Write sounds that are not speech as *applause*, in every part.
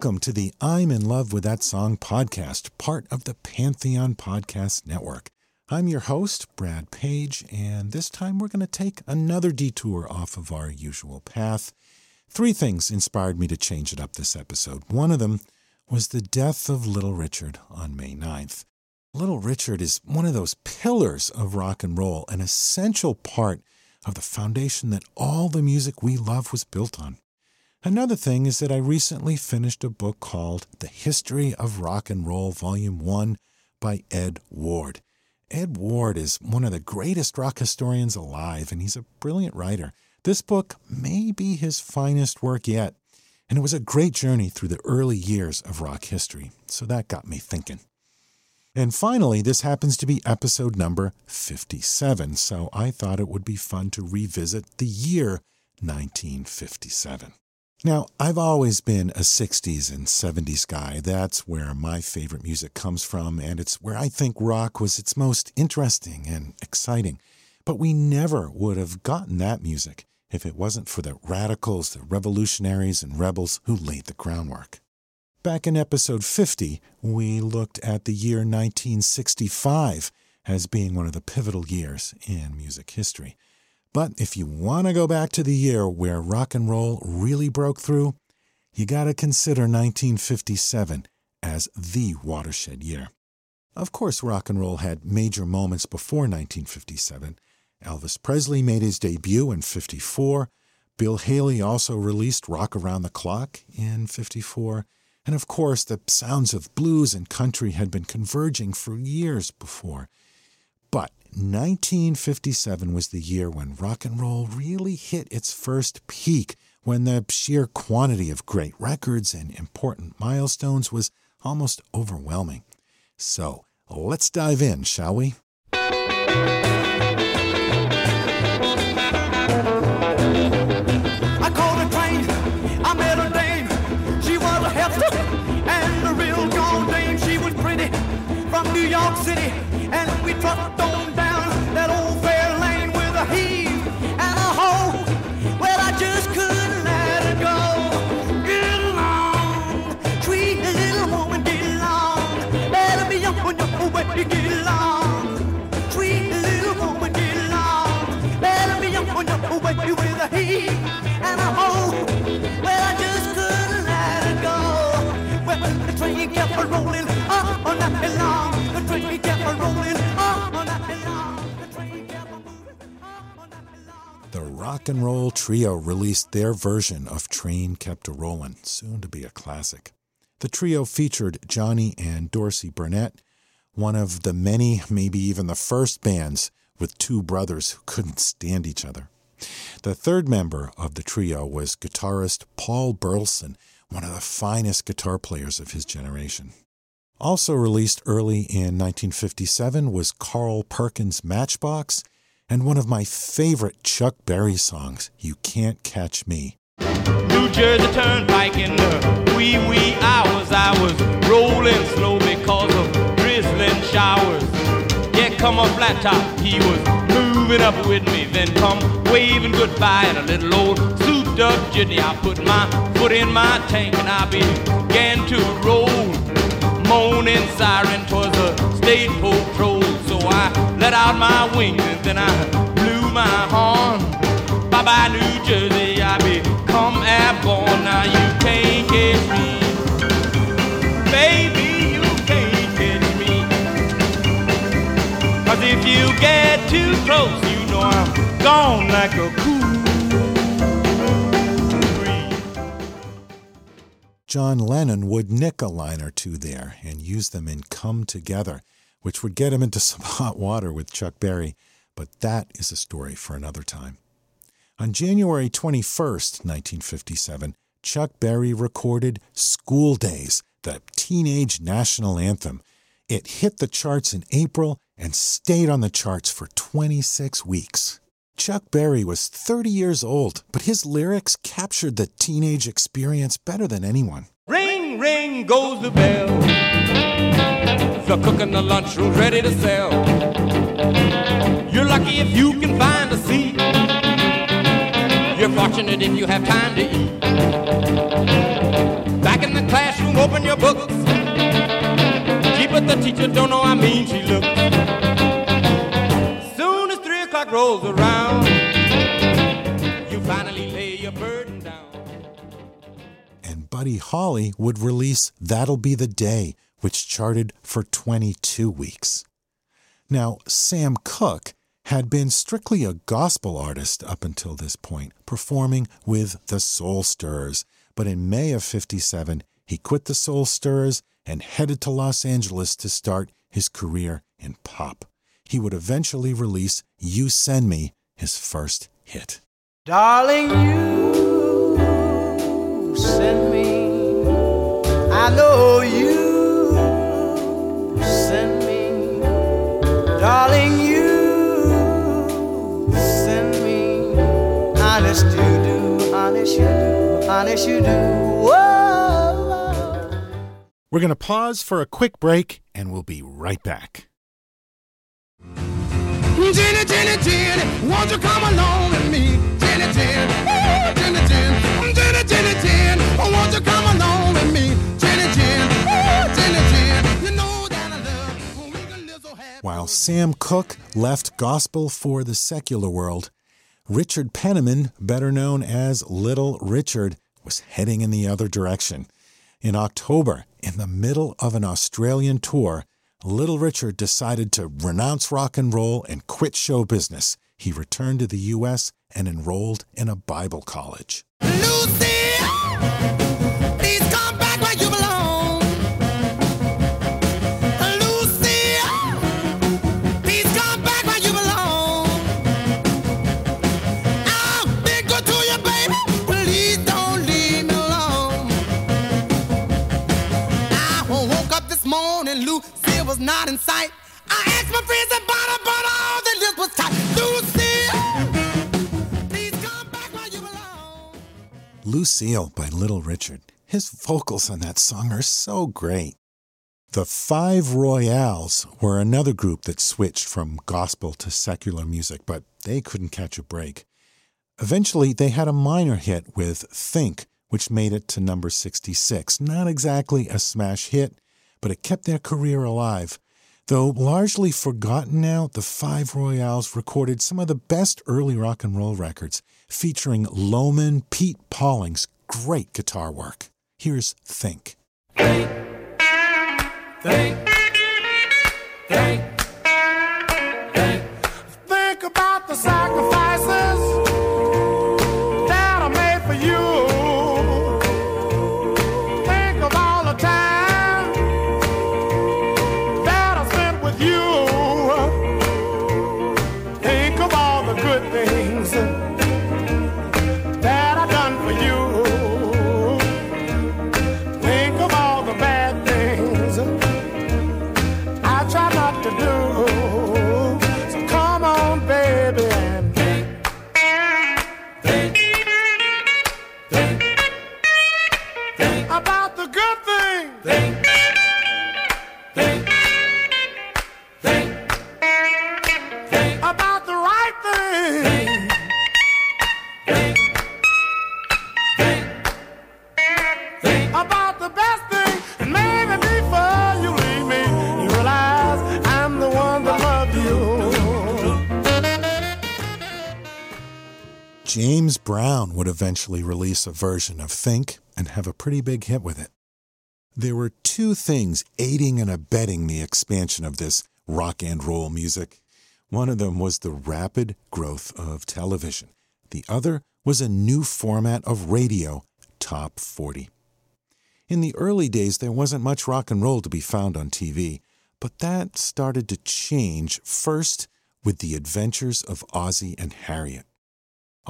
Welcome to the I'm in Love with That Song podcast, part of the Pantheon Podcast Network. I'm your host, Brad Page, and this time we're going to take another detour off of our usual path. Three things inspired me to change it up this episode. One of them was the death of Little Richard on May 9th. Little Richard is one of those pillars of rock and roll, an essential part of the foundation that all the music we love was built on. Another thing is that I recently finished a book called The History of Rock and Roll, Volume 1 by Ed Ward. Ed Ward is one of the greatest rock historians alive, and he's a brilliant writer. This book may be his finest work yet, and it was a great journey through the early years of rock history, so that got me thinking. And finally, this happens to be episode number 57, so I thought it would be fun to revisit the year 1957. Now, I've always been a 60s and 70s guy. That's where my favorite music comes from, and it's where I think rock was its most interesting and exciting. But we never would have gotten that music if it wasn't for the radicals, the revolutionaries, and rebels who laid the groundwork. Back in episode 50, we looked at the year 1965 as being one of the pivotal years in music history. But if you want to go back to the year where rock and roll really broke through, you got to consider 1957 as the watershed year. Of course, rock and roll had major moments before 1957. Elvis Presley made his debut in 54. Bill Haley also released Rock Around the Clock in 54. And of course, the sounds of blues and country had been converging for years before. But 1957 was the year when rock and roll really hit its first peak, when the sheer quantity of great records and important milestones was almost overwhelming. So, let's dive in, shall we? Rock and Roll Trio released their version of Train Kept a Rollin', soon to be a classic. The trio featured Johnny and Dorsey Burnette, one of the many, maybe even the first bands with two brothers who couldn't stand each other. The third member of the trio was guitarist Paul Burlison, one of the finest guitar players of his generation. Also released early in 1957 was Carl Perkins' Matchbox and one of my favorite Chuck Berry songs, You Can't Catch Me. New Jersey Turnpike in the wee wee hours. I was rolling slow showers. Yeah, come on flat top, he was moving up with me. Then come waving goodbye in a little old souped up jitney. I put my foot in my tank and I began to roll. Moaning siren towards the state patrol. So I let out my wings and then I blew my horn. Bye bye, New Jersey, I become airborne. Now you can't catch me. Get too close, you know I'm gone like a cool. John Lennon would nick a line or two there and use them in Come Together, which would get him into some *laughs* hot water with Chuck Berry, but that is a story for another time. On January 21st, 1957, Chuck Berry recorded School Days, the teenage national anthem. It hit the charts in April and stayed on the charts for 26 weeks. Chuck Berry was 30 years old, but his lyrics captured the teenage experience better than anyone. Ring, ring goes the bell. The cook in the lunchroom's ready to sell. You're lucky if you can find a seat. You're fortunate if you have time to eat. Back in the classroom. open your books. But the teacher don't know how mean she looks. Soon as three o'clock rolls around, you finally lay your burden down. And Buddy Holly would release That'll Be the Day, which charted for 22 weeks. Now, Sam Cooke had been strictly a gospel artist up until this point, performing with the Soul Stirrers. But in May of 57, he quit the Soul Stirrers and headed to Los Angeles to start his career in pop. He would eventually release You Send Me, his first hit. Darling, you send me. I know you send me. Darling, you send me. Honest you do, honest you do, honest you do. We're going to pause for a quick break and we'll be right back. Jenny, Jenny, Jenny, won't you come along with me? Jenny, Jenny, ooh, Jenny, Jenny, Jenny, Jenny, Jenny, oh, won't you come along with me? Jenny, Jenny, ooh, Jenny, Jenny, you know that I love when we can live so happy. While Sam Cooke left gospel for the secular world, Richard Penniman, better known as Little Richard, was heading in the other direction. In October, in the middle of an Australian tour, Little Richard decided to renounce rock and roll and quit show business. He returned to the U.S. and enrolled in a Bible college. Lucy, not in sight. I asked my friends about her, but all was. Lucy, please come back you belong. Lucille by Little Richard. His vocals on that song are so great. The Five Royales were another group that switched from gospel to secular music, but they couldn't catch a break. Eventually, they had a minor hit with Think, which made it to number 66. Not exactly a smash hit, but it kept their career alive. Though largely forgotten now, the Five Royales recorded some of the best early rock and roll records, featuring Lowman Pete Pauling's great guitar work. Here's Think. Think, think, think. Think James Brown would eventually release a version of Think and have a pretty big hit with it. There were two things aiding and abetting the expansion of this rock and roll music. One of them was the rapid growth of television. The other was a new format of radio, Top 40. In the early days, there wasn't much rock and roll to be found on TV, but that started to change first with the adventures of Ozzie and Harriet.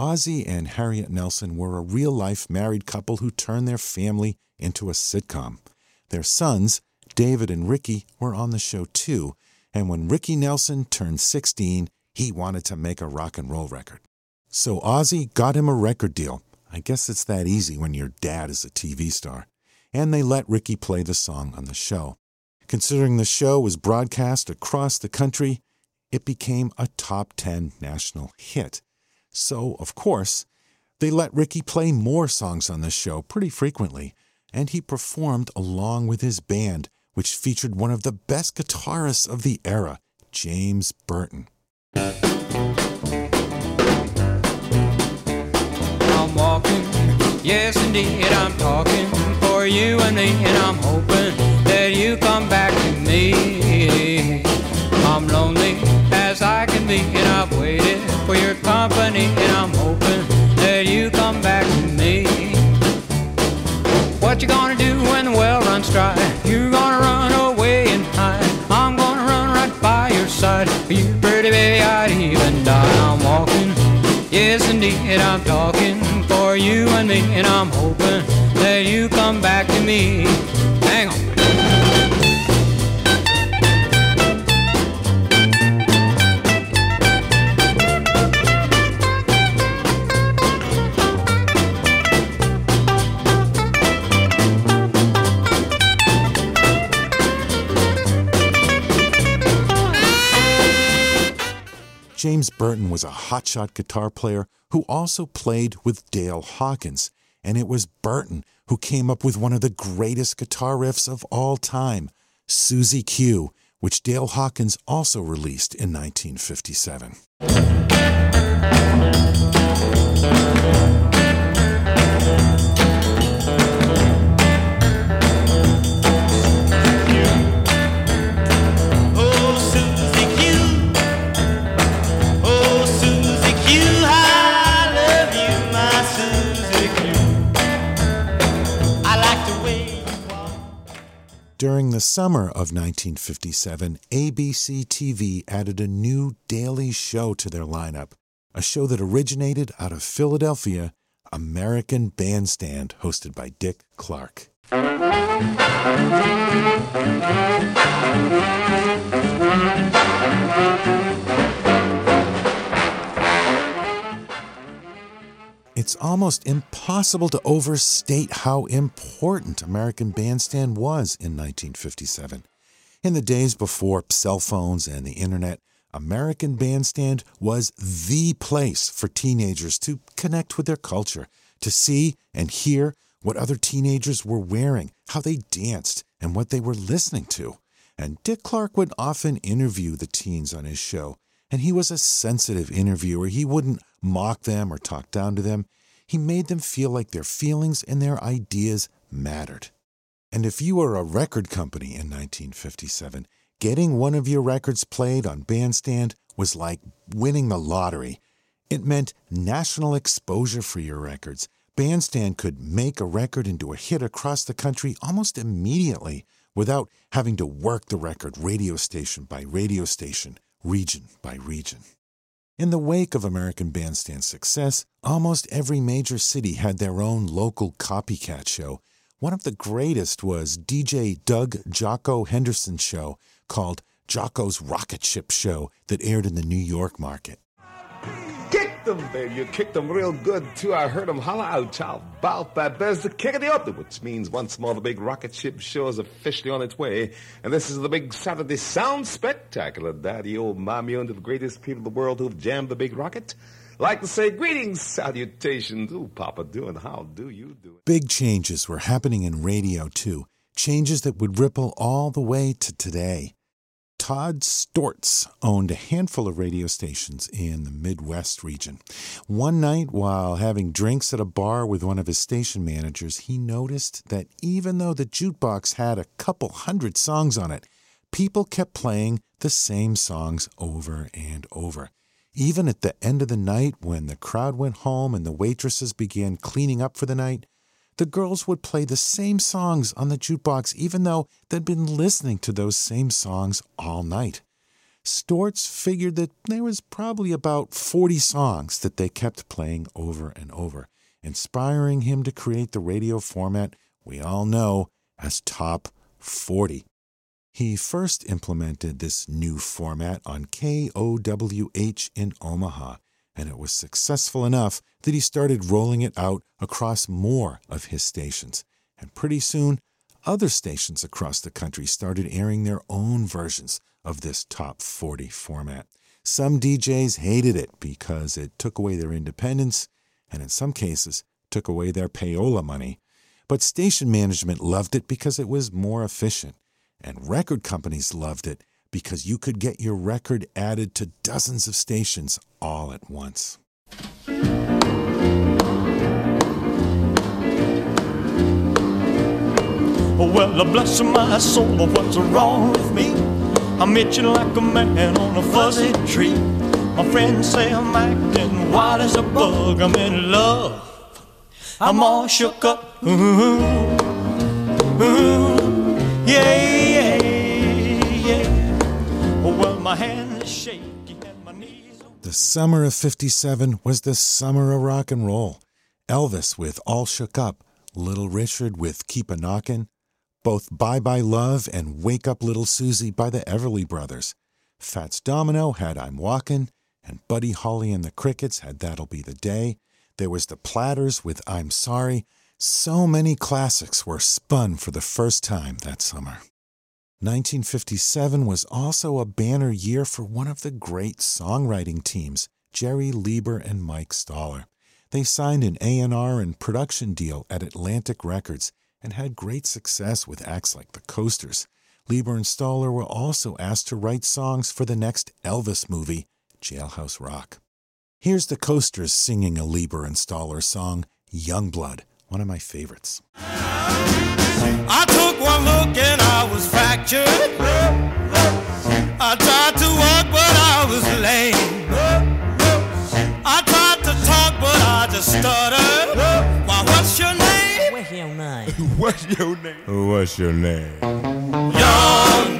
Ozzie and Harriet Nelson were a real life married couple who turned their family into a sitcom. Their sons, David and Ricky, were on the show too, and when Ricky Nelson turned 16, he wanted to make a rock and roll record. So Ozzie got him a record deal. I guess it's that easy when your dad is a TV star. And they let Ricky play the song on the show. Considering the show was broadcast across the country, it became a top 10 national hit. So, of course, they let Ricky play more songs on the show pretty frequently. and he performed along with his band, which featured one of the best guitarists of the era, James Burton. I'm walking, yes indeed, I'm talking for you and me, and I'm hoping that you come back to me. I'm lonely as I can be, and I've company, and I'm hoping that you come back to me. What you gonna do when the well runs dry? You're gonna run away and hide. I'm gonna run right by your side. For you, pretty baby, I'd even die. I'm walking, yes indeed, I'm talking for you and me, and I'm hoping that you come back to me. James Burton was a hotshot guitar player who also played with Dale Hawkins, and it was Burton who came up with one of the greatest guitar riffs of all time, Susie Q, which Dale Hawkins also released in 1957. The summer of 1957, ABC TV added a new daily show to their lineup, a show that originated out of Philadelphia, American Bandstand, hosted by Dick Clark. It's almost impossible to overstate how important American Bandstand was in 1957. In the days before cell phones and the internet, American Bandstand was the place for teenagers to connect with their culture, to see and hear what other teenagers were wearing, how they danced, and what they were listening to. And Dick Clark would often interview the teens on his show, and he was a sensitive interviewer. He wouldn't mock them or talk down to them. He made them feel like their feelings and their ideas mattered. And if you were a record company in 1957, getting one of your records played on Bandstand was like winning the lottery. It meant national exposure for your records. Bandstand could make a record into a hit across the country almost immediately without having to work the record radio station by radio station, region by region. In the wake of American Bandstand's success, almost every major city had their own local copycat show. One of the greatest was DJ Doug Jocko Henderson's show called Jocko's Rocket Ship Show that aired in the New York market. Kicked them, baby. You kicked them real good, too. I heard them holler out, child. About that. There's the kick of the other, which means once more the big rocket ship show is officially on its way. And this is the big Saturday Sound Spectacular. Daddy, old mommy, under the greatest people in the world who've jammed the big rocket. Like to say greetings, salutations. Ooh, Papa doing, how do you do? Big changes were happening in radio, too. Changes that would ripple all the way to today. Todd Storz owned a handful of radio stations in the Midwest region. One night, while having drinks at a bar with one of his station managers, he noticed that even though the jukebox had a couple hundred songs on it, people kept playing the same songs over and over. Even at the end of the night, when the crowd went home and the waitresses began cleaning up for the night, the girls would play the same songs on the jukebox, even though they'd been listening to those same songs all night. Storz figured that there was probably about 40 songs that they kept playing over and over, inspiring him to create the radio format we all know as Top 40. He first implemented this new format on KOWH in Omaha, and it was successful enough that he started rolling it out across more of his stations. And pretty soon, other stations across the country started airing their own versions of this top 40 format. Some DJs hated it because it took away their independence and, in some cases, took away their payola money. But station management loved it because it was more efficient, and record companies loved it because you could get your record added to dozens of stations all at once. Well, bless my soul, what's wrong with me? I'm itching like a man on a fuzzy tree. My friends say I'm acting wild as a bug. I'm in love. I'm all shook up. Ooh, ooh, yeah, my hand is shaky and my knees. The summer of 57 was the summer of rock and roll. Elvis with All Shook Up, Little Richard with Keep a Knockin', both Bye Bye Love and Wake Up Little Susie by the Everly Brothers. Fats Domino had I'm Walkin', and Buddy Holly and the Crickets had That'll Be the Day. There was the Platters with I'm Sorry. So many classics were spun for the first time that summer. 1957 was also a banner year for one of the great songwriting teams, Jerry Leiber and Mike Stoller. They signed an A&R and production deal at Atlantic Records and had great success with acts like the Coasters. Leiber and Stoller were also asked to write songs for the next Elvis movie, Jailhouse Rock. Here's the Coasters singing a Leiber and Stoller song, Youngblood, one of my favorites. I took one look and I was fractured. I tried to walk, but I was lame. I tried to talk, but I just stuttered. Why, what's your name? *laughs* What's your name? What's your name? What's your name? Young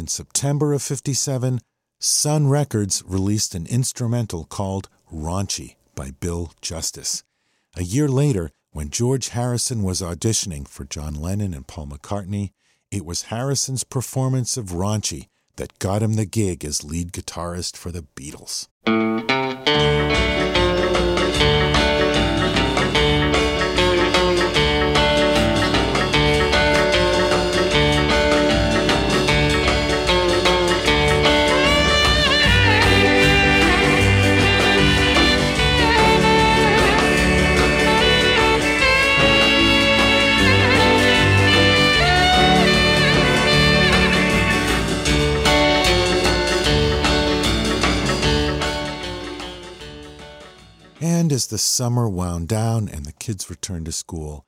in September of 57, Sun Records released an instrumental called Raunchy by Bill Justis. A year later, when George Harrison was auditioning for John Lennon and Paul McCartney, it was Harrison's performance of Raunchy that got him the gig as lead guitarist for the Beatles. As the summer wound down and the kids returned to school,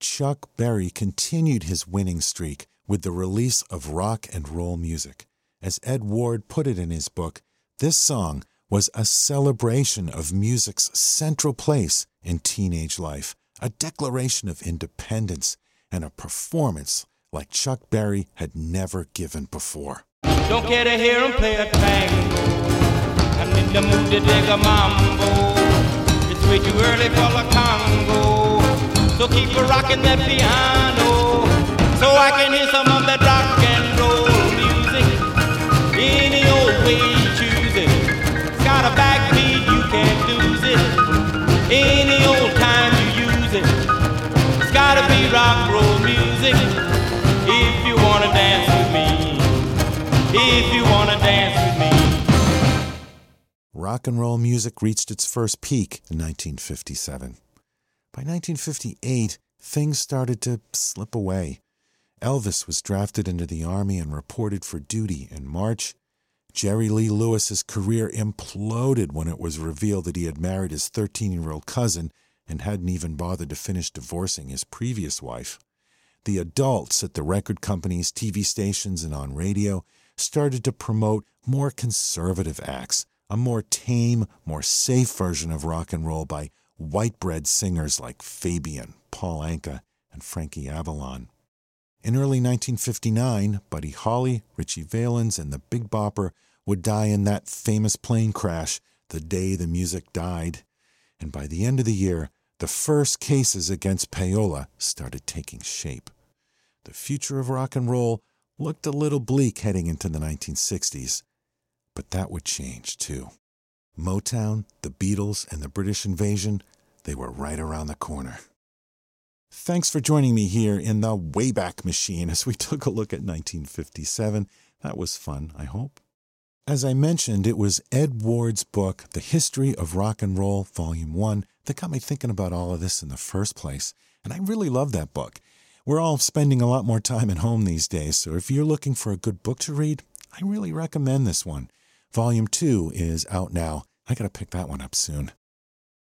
Chuck Berry continued his winning streak with the release of rock and roll music. As Ed Ward put it in his book, this song was a celebration of music's central place in teenage life, a declaration of independence, and a performance like Chuck Berry had never given before. Don't care to hear him play a tango. I'm in the mood to dig a mambo. Way too early for the Congo. So keep a rocking that piano. So I can hear some of that rock and roll music. Any old way you choose it. It's got a backbeat, you can't lose it. Any old time you use it. It's gotta be rock and roll music. If you wanna dance with me if you rock and roll music reached its first peak in 1957. By 1958, things started to slip away. Elvis was drafted into the Army and reported for duty in March. Jerry Lee Lewis's career imploded when it was revealed that he had married his 13 year old cousin and hadn't even bothered to finish divorcing his previous wife. The adults at the record companies, TV stations, and on radio started to promote more conservative acts, a more tame, more safe version of rock and roll by white bread singers like Fabian, Paul Anka, and Frankie Avalon. In early 1959, Buddy Holly, Ritchie Valens, and the Big Bopper would die in that famous plane crash the day the music died. And by the end of the year, the first cases against payola started taking shape. The future of rock and roll looked a little bleak heading into the 1960s, but that would change too. Motown, the Beatles, and the British invasion, they were right around the corner. Thanks for joining me here in the Wayback Machine as we *laughs* took a look at 1957. That was fun, I hope. As I mentioned, it was Ed Ward's book, The History of Rock and Roll, Volume 1, that got me thinking about all of this in the first place. And I really love that book. We're all spending a lot more time at home these days, so if you're looking for a good book to read, I really recommend this one. Volume 2 is out now. I gotta pick that one up soon.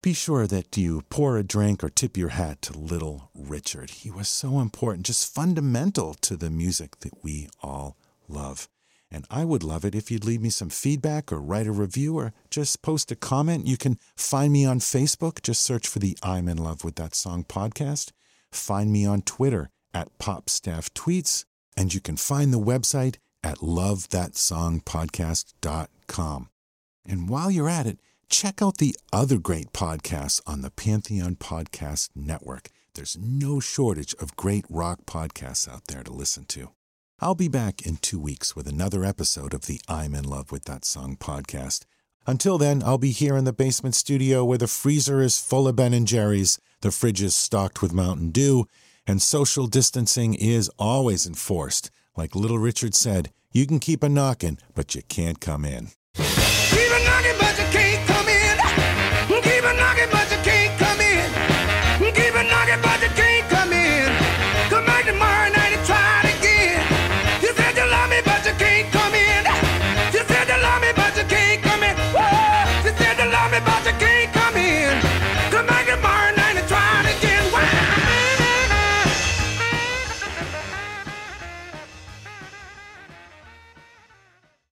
Be sure that you pour a drink or tip your hat to Little Richard. He was so important, just fundamental to the music that we all love. And I would love it if you'd leave me some feedback or write a review or just post a comment. You can find me on Facebook. Just search for the I'm in love with that song podcast. Find me on Twitter at PopStaffTweets. And you can find the website at lovethatsongpodcast.com. And while you're at it, check out the other great podcasts on the Pantheon Podcast Network. There's no shortage of great rock podcasts out there to listen to. I'll be back in two weeks with another episode of the I'm in love with that song podcast. Until then, I'll be here in the basement studio where the freezer is full of Ben and Jerry's, the fridge is stocked with Mountain Dew, and social distancing is always enforced. Like Little Richard said, you can keep a knocking, but you can't come in.